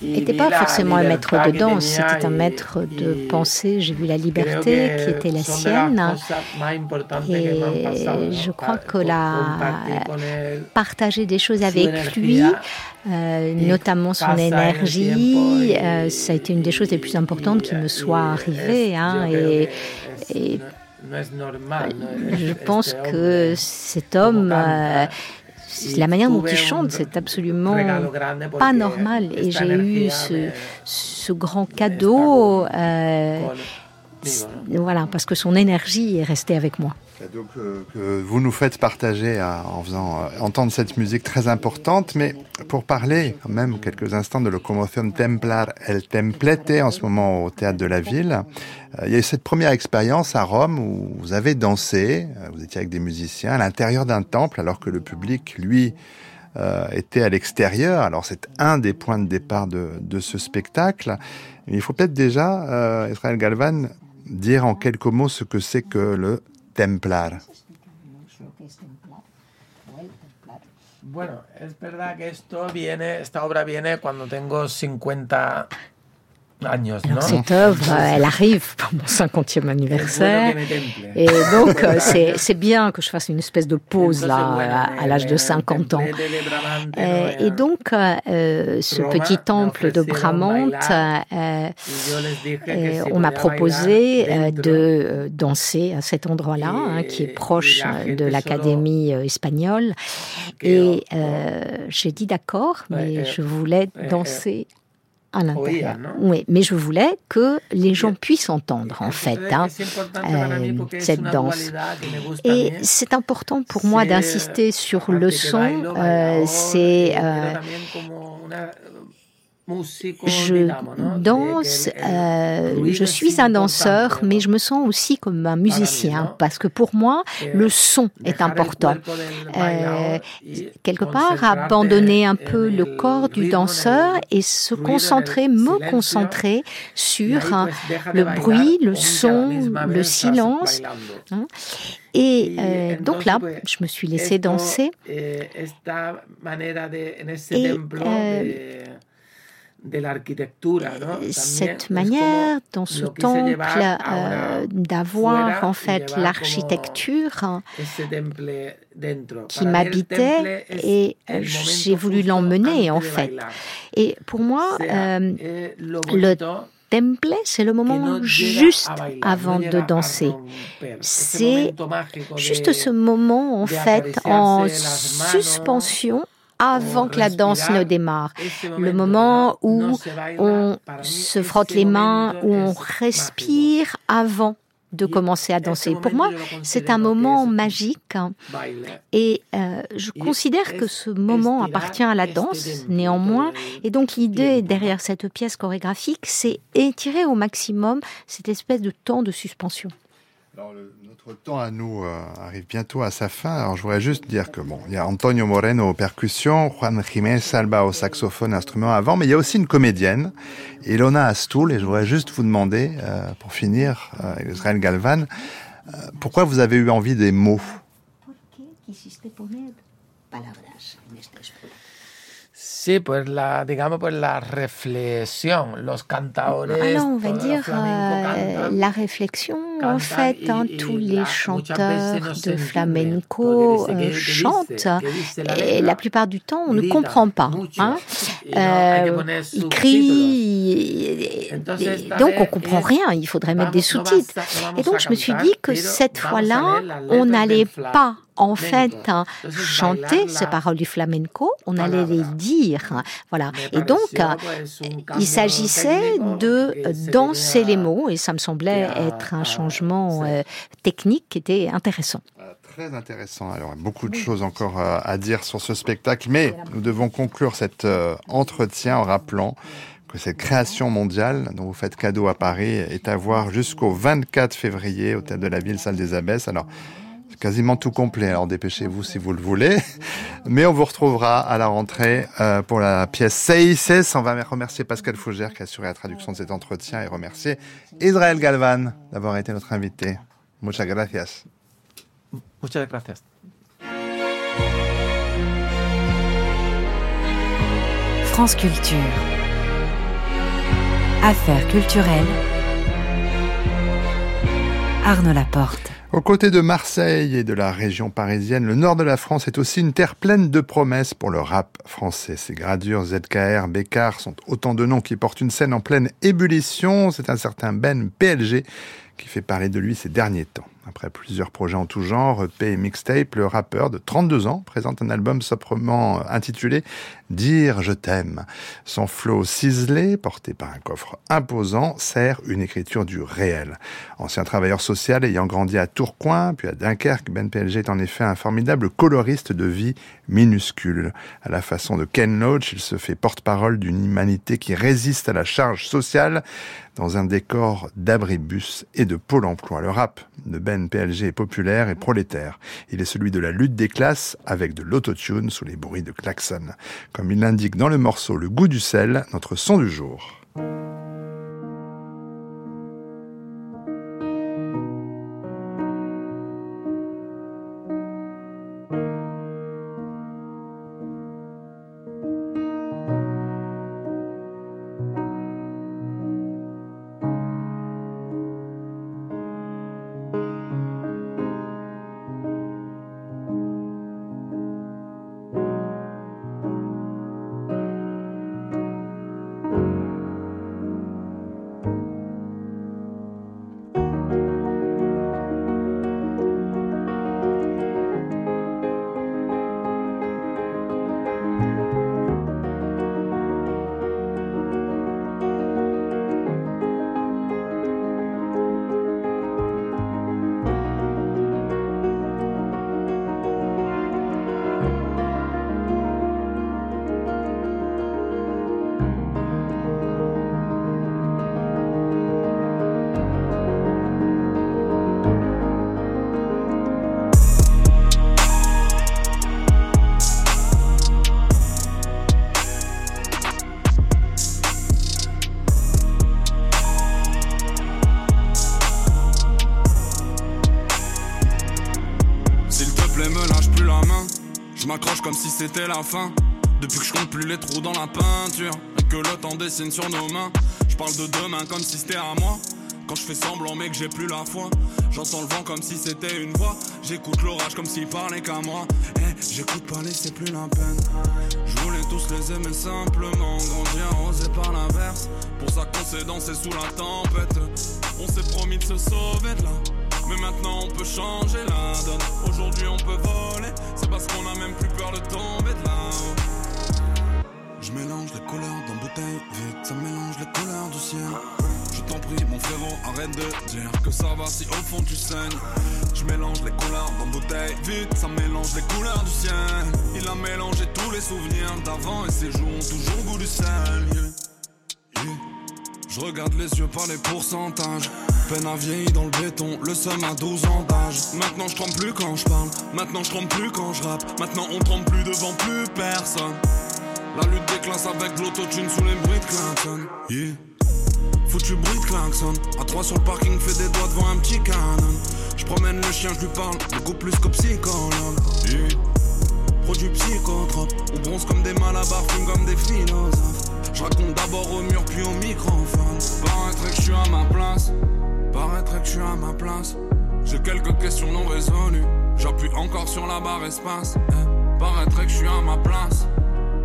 n'était pas forcément un maître de danse, c'était un maître de pensée. J'ai vu la liberté qui était la sienne. Et je crois que la partager des choses avec lui, euh, notamment son énergie, euh, ça a été une des choses les plus importantes qui me soit arrivée. Hein, et, et je pense que cet homme euh, la manière dont il chante, c'est absolument pas normal. Et j'ai eu ce, grand cadeau, euh, voilà, parce que son énergie est restée avec moi que, vous nous faites partager en faisant euh, entendre cette musique très importante, mais pour parler quand même quelques instants de Locomotion Templar El Templete en ce moment au théâtre de la ville, euh, il y a eu cette première expérience à Rome où vous avez dansé, euh, vous étiez avec des musiciens à l'intérieur d'un temple alors que le public, lui, était à l'extérieur. Alors c'est un des points de départ de, de ce spectacle. il faut peut-être déjà, Israël Galvan, dire en quelques mots ce que c'est que le templar. Bueno, es verdad que esto viene, esta obra viene cuando tengo 50 Alors, cette œuvre, elle arrive pour mon 50e anniversaire. Et donc, euh, c'est bien que je fasse une espèce de pause là, à, l'âge de 50 ans. Euh, et donc, euh, ce petit temple de Bramante, on m'a proposé de danser à cet endroit-là, hein, qui est proche de l'Académie espagnole. Et j'ai dit d'accord, mais je voulais danser à l'intérieur. Oui, mais je voulais que les gens puissent entendre, en fait, hein, euh, cette danse. Et c'est important pour moi d'insister sur le son. Euh, c'est euh, je danse, euh, je suis un danseur, mais je me sens aussi comme un musicien, parce que pour moi, le son est important. Euh, quelque part, abandonner un peu le corps du danseur et se concentrer, me concentrer sur le bruit, le son, le silence. Hein. Et euh, donc là, je me suis laissée danser. Et, cette manière dans ce temple euh, d'avoir en fait l'architecture qui m'habitait et j'ai voulu l'emmener en fait. Et pour moi, euh, le temple, c'est le moment juste avant de danser. C'est juste ce moment en fait en suspension avant que la danse ne démarre. Le moment où on se frotte les mains, où on respire avant de commencer à danser. Pour moi, c'est un moment magique et euh, je considère que ce moment appartient à la danse néanmoins. Et donc l'idée derrière cette pièce chorégraphique, c'est étirer au maximum cette espèce de temps de suspension. Alors, notre temps à nous euh, arrive bientôt à sa fin. Alors, je voudrais juste dire que bon, il y a Antonio Moreno aux percussions, Juan Jiménez Salba au saxophone, instrument avant, mais il y a aussi une comédienne, Ilona Astoul, et je voudrais juste vous demander, euh, pour finir, euh, Israël Galvan, euh, pourquoi vous avez eu envie des mots? Sí, pues la, digamos, pues la reflexión, los cantadores. Alors, on va dire euh, la réflexion. En fait, hein, tous les chanteurs de flamenco euh, chantent et la plupart du temps, on ne comprend pas. Hein. Euh, ils crient, donc on comprend rien. Il faudrait mettre des sous-titres. Et donc, je me suis dit que cette fois-là, on n'allait pas en fait chanter ces paroles du flamenco, on allait les dire. Voilà. Et donc, il s'agissait de danser les mots et ça me semblait être un changement euh, technique qui était intéressant. Euh, très intéressant. Alors, beaucoup de choses encore euh, à dire sur ce spectacle, mais nous devons conclure cet entretien en rappelant que cette création mondiale dont vous faites cadeau à Paris est à voir jusqu'au 24 février au Théâtre de la Ville, salle des Abbesses. Alors, quasiment tout complet. Alors dépêchez-vous si vous le voulez. Mais on vous retrouvera à la rentrée euh, pour la pièce CICS. On va remercier Pascal Fougère qui a assuré la traduction de cet entretien et remercier Israël Galvan d'avoir été notre invité. Muchas gracias. Muchas gracias. France Culture. Affaires culturelles. Arnaud Laporte. Aux côtés de Marseille et de la région parisienne, le nord de la France est aussi une terre pleine de promesses pour le rap français. Ces gradures, ZKR, Bécard sont autant de noms qui portent une scène en pleine ébullition. C'est un certain Ben PLG qui fait parler de lui ces derniers temps. Après plusieurs projets en tout genre, EP et mixtape, le rappeur de 32 ans présente un album sobrement intitulé Dire je t'aime. Son flow ciselé, porté par un coffre imposant, sert une écriture du réel. Ancien travailleur social ayant grandi à Tourcoing, puis à Dunkerque, Ben PLG est en effet un formidable coloriste de vie minuscule. À la façon de Ken Loach, il se fait porte-parole d'une humanité qui résiste à la charge sociale dans un décor d'abribus et de pôle emploi. Le rap de Ben PLG est populaire et prolétaire. Il est celui de la lutte des classes avec de l'autotune sous les bruits de klaxon. Comme il l'indique dans le morceau Le goût du sel, notre son du jour. C'était la fin. Depuis que je compte plus les trous dans la peinture et que le temps dessine sur nos mains. Je parle de demain comme si c'était à moi. Quand je fais semblant mais que j'ai plus la foi. J'entends le vent comme si c'était une voix. J'écoute l'orage comme s'il parlait qu'à moi. Eh j'écoute parler c'est plus la peine. Je voulais tous les aimer simplement. Grandir osé par l'inverse. Pour ça qu'on s'est dansé sous la tempête. On s'est promis de se sauver de là mais maintenant on peut changer la donne. Aujourd'hui on peut voler, c'est parce qu'on a même plus peur de tomber de là-haut. Je mélange les couleurs dans bouteille vite, ça mélange les couleurs du ciel. Je t'en prie, mon frérot, arrête de dire que ça va si au fond tu saignes. Je mélange les couleurs dans bouteille vite, ça mélange les couleurs du ciel. Il a mélangé tous les souvenirs d'avant et ses joues ont toujours goût du sel. Je regarde les yeux par les pourcentages. Peine à vieillir dans le béton, le seum à 12 ans d'âge. Maintenant je tremble plus quand je parle, maintenant je tremble plus quand je rappe. Maintenant on tremble plus devant plus personne. La lutte des classes avec l'autotune sous les bruits de Clinton. Yeah. Foutu bruit de klaxon. À 3 sur le parking, fait des doigts devant un petit canon. Je promène le chien, je lui parle beaucoup plus que psychologue. Produit psychotrope, on bronze comme des malabars, fume comme des philosophes. Je raconte d'abord au mur puis au microphone. Paraîtrait que je suis à ma place. Paraîtrait que je suis à ma place. J'ai quelques questions non résolues. J'appuie encore sur la barre espace. Eh. Paraîtrait que je suis à ma place.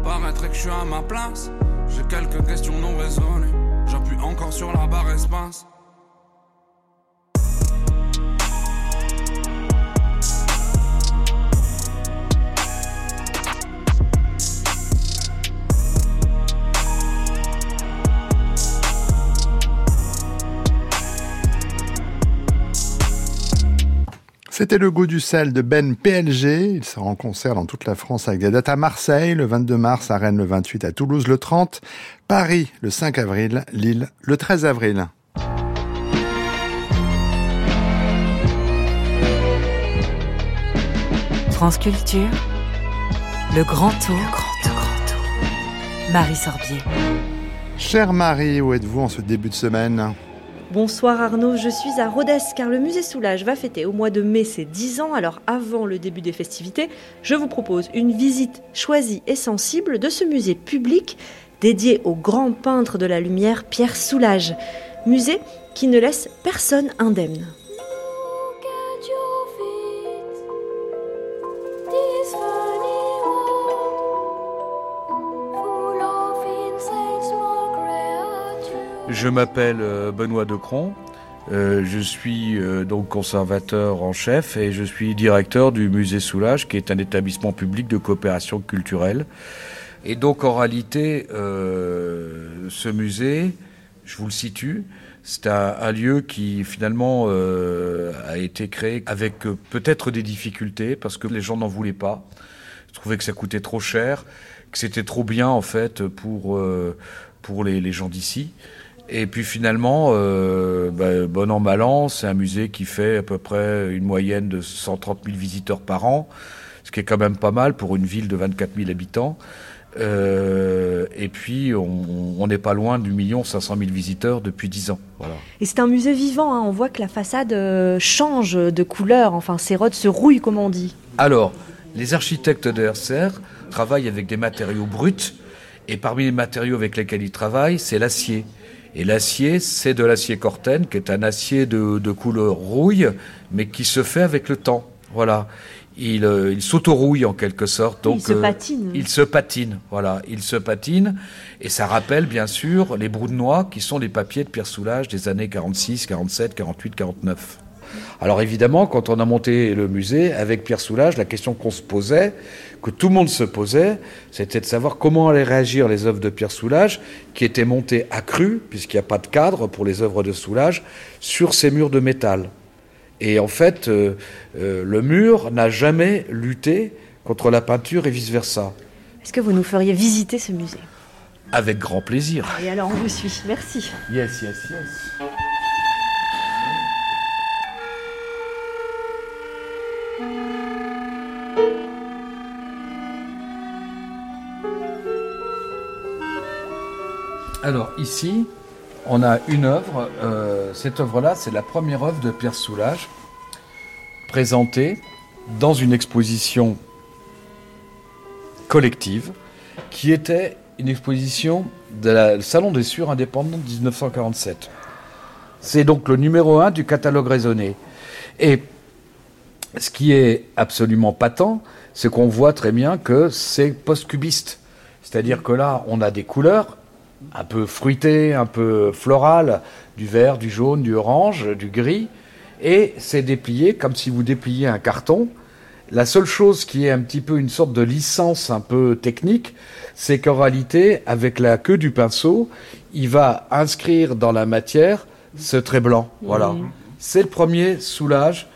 Paraîtrait que je suis à ma place. J'ai quelques questions non résolues. J'appuie encore sur la barre espace. C'était le goût du sel de Ben PLG. Il sera en concert dans toute la France avec des dates à Marseille, le 22 mars, à Rennes le 28, à Toulouse le 30, Paris le 5 avril, Lille le 13 avril. France Culture, le grand tour. Le grand tour, grand tour. Marie Sorbier. Chère Marie, où êtes-vous en ce début de semaine? Bonsoir Arnaud, je suis à Rhodes car le musée Soulage va fêter au mois de mai ses 10 ans. Alors avant le début des festivités, je vous propose une visite choisie et sensible de ce musée public dédié au grand peintre de la lumière Pierre Soulage. Musée qui ne laisse personne indemne. Je m'appelle euh, Benoît Decron. Euh, je suis euh, donc conservateur en chef et je suis directeur du musée Soulage, qui est un établissement public de coopération culturelle. Et donc en réalité, ce musée, je vous le situe, c'est un, lieu qui finalement a été créé avec peut-être des difficultés parce que les gens n'en voulaient pas. Je trouvais que ça coûtait trop cher, que c'était trop bien en fait pour pour les, les gens d'ici. Et puis finalement, euh, bah, bon an, mal c'est un musée qui fait à peu près une moyenne de 130 000 visiteurs par an, ce qui est quand même pas mal pour une ville de 24 000 habitants. Euh, et puis, on n'est pas loin du million 500 000 visiteurs depuis 10 ans. Voilà. Et c'est un musée vivant, hein. on voit que la façade euh, change de couleur, enfin, ces rods se rouillent, comme on dit. Alors, les architectes de RCR travaillent avec des matériaux bruts, et parmi les matériaux avec lesquels ils travaillent, c'est l'acier. Et l'acier, c'est de l'acier Corten, qui est un acier de, couleur rouille, mais qui se fait avec le temps. Voilà. Il, euh, il s'autorouille en quelque sorte. Donc, il se euh, patine. il se patine, voilà. Il se patine. Et ça rappelle bien sûr les brous de noix qui sont les papiers de Pierre Soulages des années 46, 47, 48, 49. Alors évidemment, quand on a monté le musée avec Pierre Soulages, la question qu'on se posait, que tout le monde se posait, c'était de savoir comment allaient réagir les œuvres de Pierre Soulages, qui étaient montées à cru, puisqu'il n'y a pas de cadre pour les œuvres de Soulages, sur ces murs de métal. Et en fait, euh, euh, le mur n'a jamais lutté contre la peinture et vice-versa. Est-ce que vous nous feriez visiter ce musée? Avec grand plaisir. Et alors on vous suit. Merci. Yes, yes, yes. Alors ici, on a une œuvre. Euh, cette œuvre-là, c'est la première œuvre de Pierre Soulages, présentée dans une exposition collective, qui était une exposition de la Salon des Sûrs indépendants de 1947. C'est donc le numéro un du catalogue raisonné. Et ce qui est absolument patent, c'est qu'on voit très bien que c'est post-cubiste. C'est-à-dire que là, on a des couleurs un peu fruité, un peu floral, du vert, du jaune, du orange, du gris, et c'est déplié comme si vous dépliez un carton. La seule chose qui est un petit peu une sorte de licence un peu technique, c'est qu'en réalité, avec la queue du pinceau, il va inscrire dans la matière ce trait blanc. Voilà. Mmh. C'est le premier soulage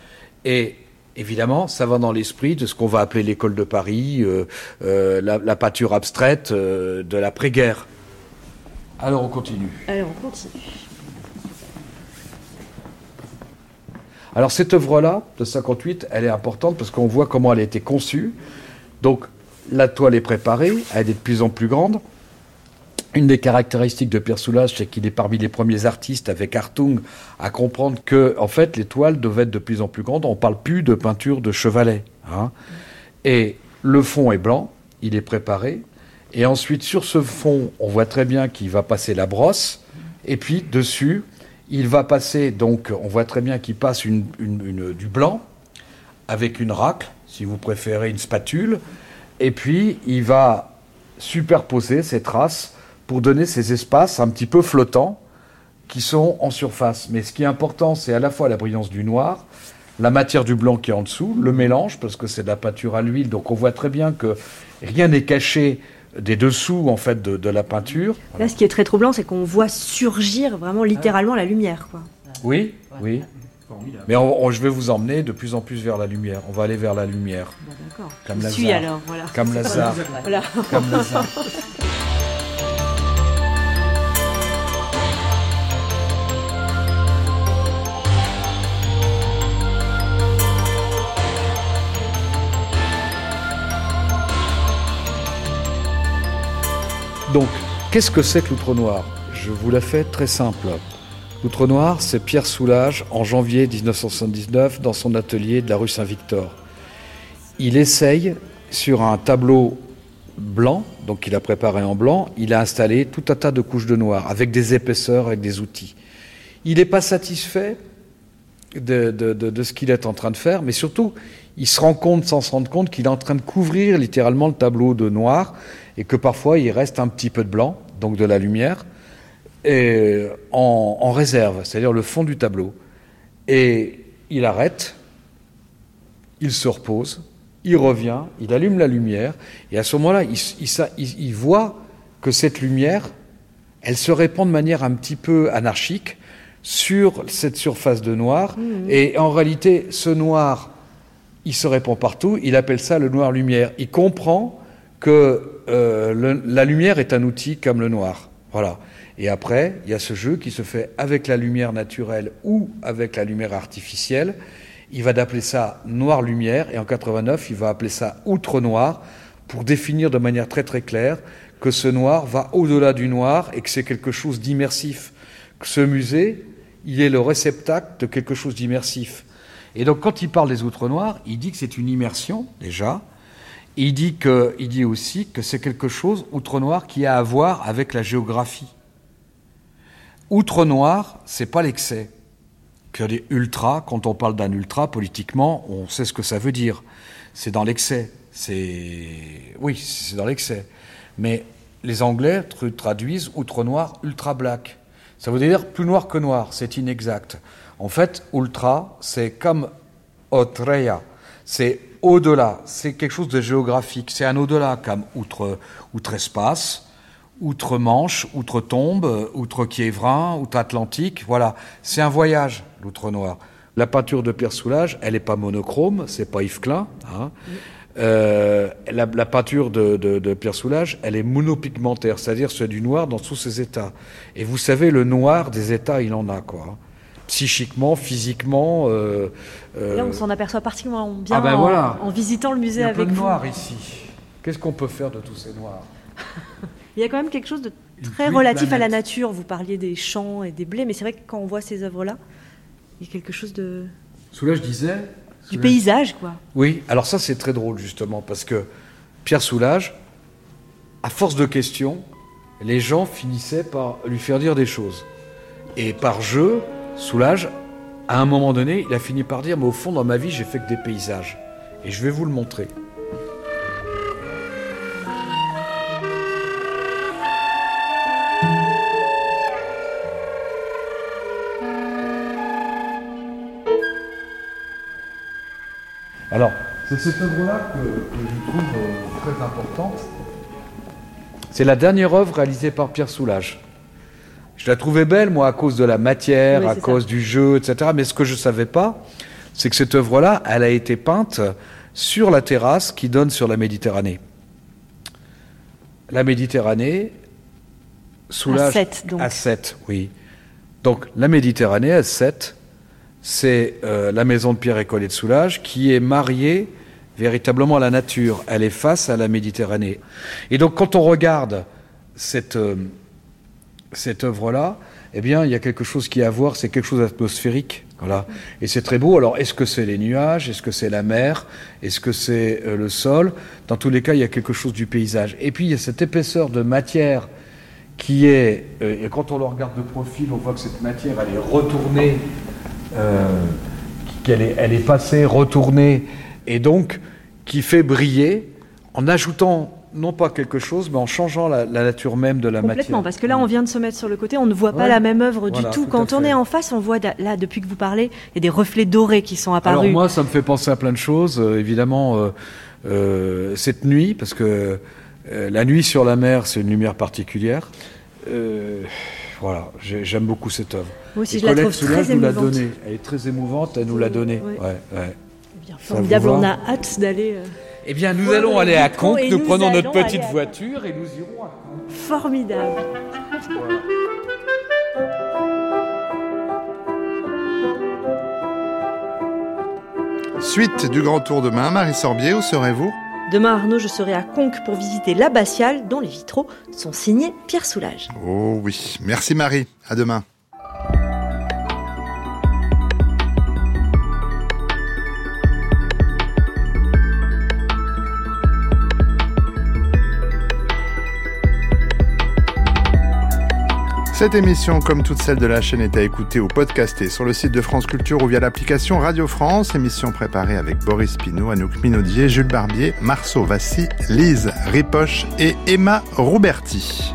et Évidemment, ça va dans l'esprit de ce qu'on va appeler l'école de Paris, euh, euh, la, peinture abstraite euh, de l'après-guerre. Alors on continue. Allez, on continue. Alors cette œuvre-là, de 58, elle est importante parce qu'on voit comment elle a été conçue. Donc la toile est préparée, elle est de plus en plus grande. Une des caractéristiques de Pierre Soulages, c'est qu'il est parmi les premiers artistes avec Hartung à comprendre que, en fait, les toiles devaient être de plus en plus grandes. On ne parle plus de peinture de chevalet. Hein. Et le fond est blanc, il est préparé. Et ensuite, sur ce fond, on voit très bien qu'il va passer la brosse. Et puis, dessus, il va passer, donc, on voit très bien qu'il passe du blanc avec une racle, si vous préférez une spatule. Et puis, il va superposer ces traces pour donner ces espaces un petit peu flottants qui sont en surface. Mais ce qui est important, c'est à la fois la brillance du noir, la matière du blanc qui est en dessous, le mélange, parce que c'est de la peinture à l'huile, donc on voit très bien que rien n'est caché des dessous en fait de, la peinture. Là, ce qui est très troublant, c'est qu'on voit surgir vraiment littéralement la lumière. Quoi. Oui, oui. Mais je vais vous emmener de plus en plus vers la lumière. On va aller vers la lumière. D'accord. Comme Lazare. Suis alors, voilà. Comme Lazare. Voilà. Comme Lazare. Donc, qu'est-ce que c'est que l'outre noir? Je vous la fais très simple. L'outre noir, c'est Pierre Soulages en janvier 1979 dans son atelier de la rue Saint-Victor. Il essaye sur un tableau blanc, donc qu'il a préparé en blanc, il a installé tout un tas de couches de noir avec des épaisseurs, avec des outils. Il n'est pas satisfait de, de ce qu'il est en train de faire, mais surtout, il se rend compte, sans se rendre compte, qu'il est en train de couvrir littéralement le tableau de noir et que parfois il reste un petit peu de blanc, donc de la lumière, et en, réserve, c'est-à-dire le fond du tableau. Et il arrête, il se repose, il revient, il allume la lumière, et à ce moment-là, il, voit que cette lumière, elle se répand de manière un petit peu anarchique sur cette surface de noir, mmh. et en réalité, ce noir, il se répand partout, il appelle ça le noir lumière. Il comprend que euh, la lumière est un outil comme le noir. Voilà. Et après, il y a ce jeu qui se fait avec la lumière naturelle ou avec la lumière artificielle. Il va d'appeler ça noir lumière et en 89, il va appeler ça outre noir pour définir de manière très très claire que ce noir va au-delà du noir et que c'est quelque chose d'immersif. Ce musée, il est le réceptacle de quelque chose d'immersif. Et donc quand il parle des outres noirs, il dit que c'est une immersion déjà, il dit, que, il dit aussi que c'est quelque chose, outre noir, qui a à voir avec la géographie. Outre noir, c'est pas l'excès. Ultra, quand on parle d'un ultra, politiquement, on sait ce que ça veut dire. C'est dans l'excès. C'est. Oui, c'est dans l'excès. Mais les Anglais traduisent outre noir, ultra black. Ça veut dire plus noir que noir, c'est inexact. En fait, ultra, c'est comme otreya. C'est au-delà, c'est quelque chose de géographique, c'est un au-delà comme outre, outre-espace, outre-Manche, outre-Tombe, outre-Kiévrin, outre-Atlantique, voilà, c'est un voyage, l'outre-noir. La peinture de Pierre Soulages, elle n'est pas monochrome, c'est pas Yves Klein. Hein. Euh, la, peinture de, Pierre Soulages, elle est monopigmentaire, c'est-à-dire c'est du noir dans tous ses états. Et vous savez, le noir des états, il en a quoi psychiquement, physiquement. Euh, là, on euh, s'en aperçoit particulièrement bien ah ben en, visitant le musée avec vous. Il y a de noir ici. Qu'est-ce qu'on peut faire de tous ces noirs Il y a quand même quelque chose de très relatif à la nature. Vous parliez des champs et des blés, mais c'est vrai que quand on voit ces œuvres-là, il y a quelque chose de. Soulage disait. Du paysage, quoi. Oui, alors ça, c'est très drôle, justement, parce que Pierre Soulage, à force de questions, les gens finissaient par lui faire dire des choses. Et par jeu, Soulage, à un moment donné, il a fini par dire, mais au fond, dans ma vie, j'ai fait que des paysages. Et je vais vous le montrer. Alors, c'est cette œuvre-là que, je trouve euh, très importante. C'est la dernière œuvre réalisée par Pierre Soulage. Je la trouvais belle, moi, à cause de la matière, à cause du jeu, etc. Mais ce que je ne savais pas, c'est que cette œuvre-là, elle a été peinte sur la terrasse qui donne sur la Méditerranée. La Méditerranée, soulage. À 7, donc. À 7, oui. Donc la Méditerranée, à 7, c'est euh, la maison de Pierre Écolier de Soulage qui est mariée véritablement à la nature. Elle est face à la Méditerranée. Et donc quand on regarde cette, euh, cette œuvre-là, eh bien, il y a quelque chose qui est à voir, c'est quelque chose d'atmosphérique. Voilà. Et c'est très beau. Alors, est-ce que c'est les nuages? Est-ce que c'est la mer? Est-ce que c'est euh, le sol? Dans tous les cas, il y a quelque chose du paysage. Et puis, il y a cette épaisseur de matière qui est, euh, et quand on le regarde de profil, on voit que cette matière, elle est retournée, qu'elle est, elle est passée, retournée, et donc qui fait briller en ajoutant non pas quelque chose, mais en changeant la, nature même de la matière. Complètement, parce que là, on vient de se mettre sur le côté, on ne voit pas la même œuvre du tout. Quand on est en face, on voit, là, depuis que vous parlez, il y a des reflets dorés qui sont apparus. Alors moi, ça me fait penser à plein de choses. Euh, évidemment, euh, euh, cette nuit, parce que la nuit sur la mer, c'est une lumière particulière. voilà, j'aime beaucoup cette œuvre. Moi aussi, je la trouve très émouvante. Elle est très émouvante, elle nous l'a donnée. Ouais. Ouais, Bien, formidable, on a hâte d'aller... Eh bien, nous allons aller à Conques, nous, prenons notre petite voiture et nous irons à Conques. Formidable. Suite du grand tour demain, Marie Sorbier, où serez-vous? Demain, Arnaud, je serai à Conques pour visiter l'abbatiale dont les vitraux sont signés Pierre Soulages. Oh oui, merci Marie, à demain. Cette émission, comme toutes celles de la chaîne, est à écouter ou podcaster sur le site de France Culture ou via l'application Radio France. Émission préparée avec Boris Pinault, Anouk Minaudier, Jules Barbier, Marceau Vassy, Lise Ripoche et Emma Rouberti.